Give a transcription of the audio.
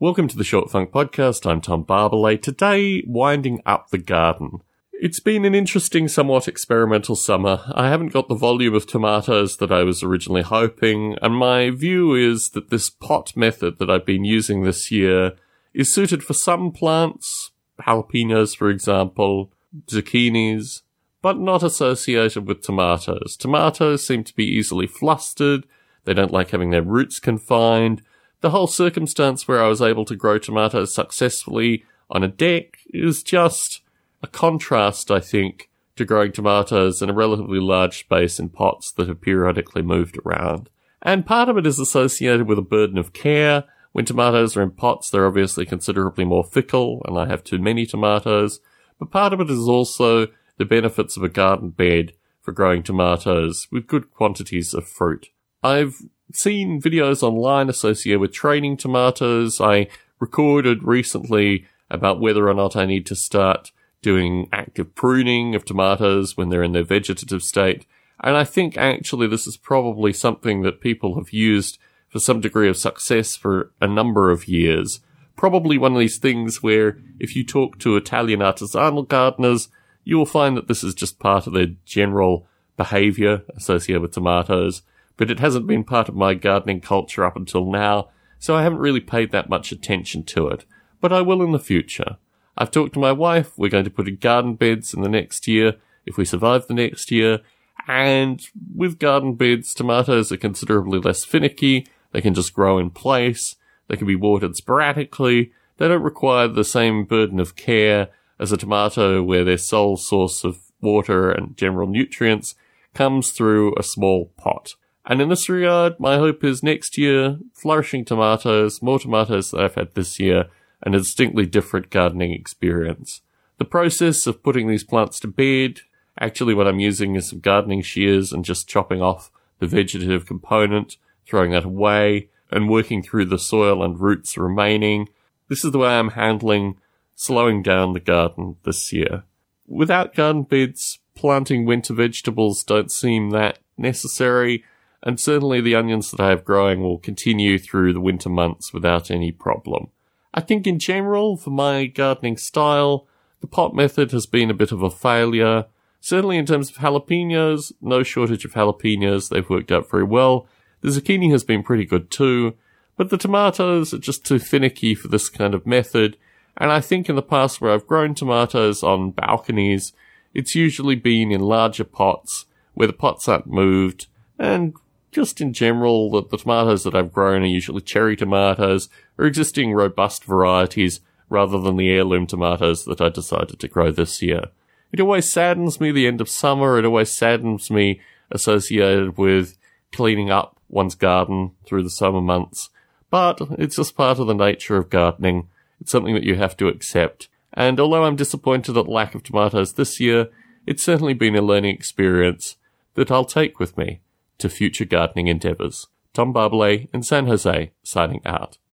Welcome to the Short Funk Podcast. I'm Tom Barbalet. Today, winding up the garden. It's been an interesting, somewhat experimental summer. I haven't got the volume of tomatoes that I was originally hoping, and my view is that this pot method that I've been using this year is suited for some plants, jalapenos, for example, zucchinis, but not associated with tomatoes. Tomatoes seem to be easily flustered. They don't like having their roots confined the whole circumstance where I was able to grow tomatoes successfully on a deck is just a contrast, I think, to growing tomatoes in a relatively large space in pots that have periodically moved around. And part of it is associated with a burden of care. When tomatoes are in pots, they're obviously considerably more fickle, and I have too many tomatoes. But part of it is also the benefits of a garden bed for growing tomatoes with good quantities of fruit. I've seen videos online associated with training tomatoes. I recorded recently about whether or not I need to start doing active pruning of tomatoes when they're in their vegetative state. And I think actually this is probably something that people have used for some degree of success for a number of years. Probably one of these things where if you talk to Italian artisanal gardeners, you will find that this is just part of their general behavior associated with tomatoes but it hasn't been part of my gardening culture up until now, so I haven't really paid that much attention to it. But I will in the future. I've talked to my wife, we're going to put in garden beds in the next year, if we survive the next year, and with garden beds, tomatoes are considerably less finicky, they can just grow in place, they can be watered sporadically, they don't require the same burden of care as a tomato where their sole source of water and general nutrients comes through a small pot. And in this regard, my hope is next year, flourishing tomatoes, more tomatoes than I've had this year, and a distinctly different gardening experience. The process of putting these plants to bed, actually what I'm using is some gardening shears and just chopping off the vegetative component, throwing that away, and working through the soil and roots remaining. This is the way I'm handling slowing down the garden this year. Without garden beds, planting winter vegetables don't seem that necessary and certainly the onions that I have growing will continue through the winter months without any problem. I think in general, for my gardening style, the pot method has been a bit of a failure. Certainly in terms of jalapenos, no shortage of jalapenos, they've worked out very well. The zucchini has been pretty good too, but the tomatoes are just too finicky for this kind of method, and I think in the past where I've grown tomatoes on balconies, it's usually been in larger pots, where the pots aren't moved, and just in general, the, the tomatoes that I've grown are usually cherry tomatoes or existing robust varieties rather than the heirloom tomatoes that I decided to grow this year. It always saddens me the end of summer. It always saddens me associated with cleaning up one's garden through the summer months. But it's just part of the nature of gardening. It's something that you have to accept. And although I'm disappointed at the lack of tomatoes this year, it's certainly been a learning experience that I'll take with me to future gardening endeavours. Tom Barbalet in San Jose, signing out.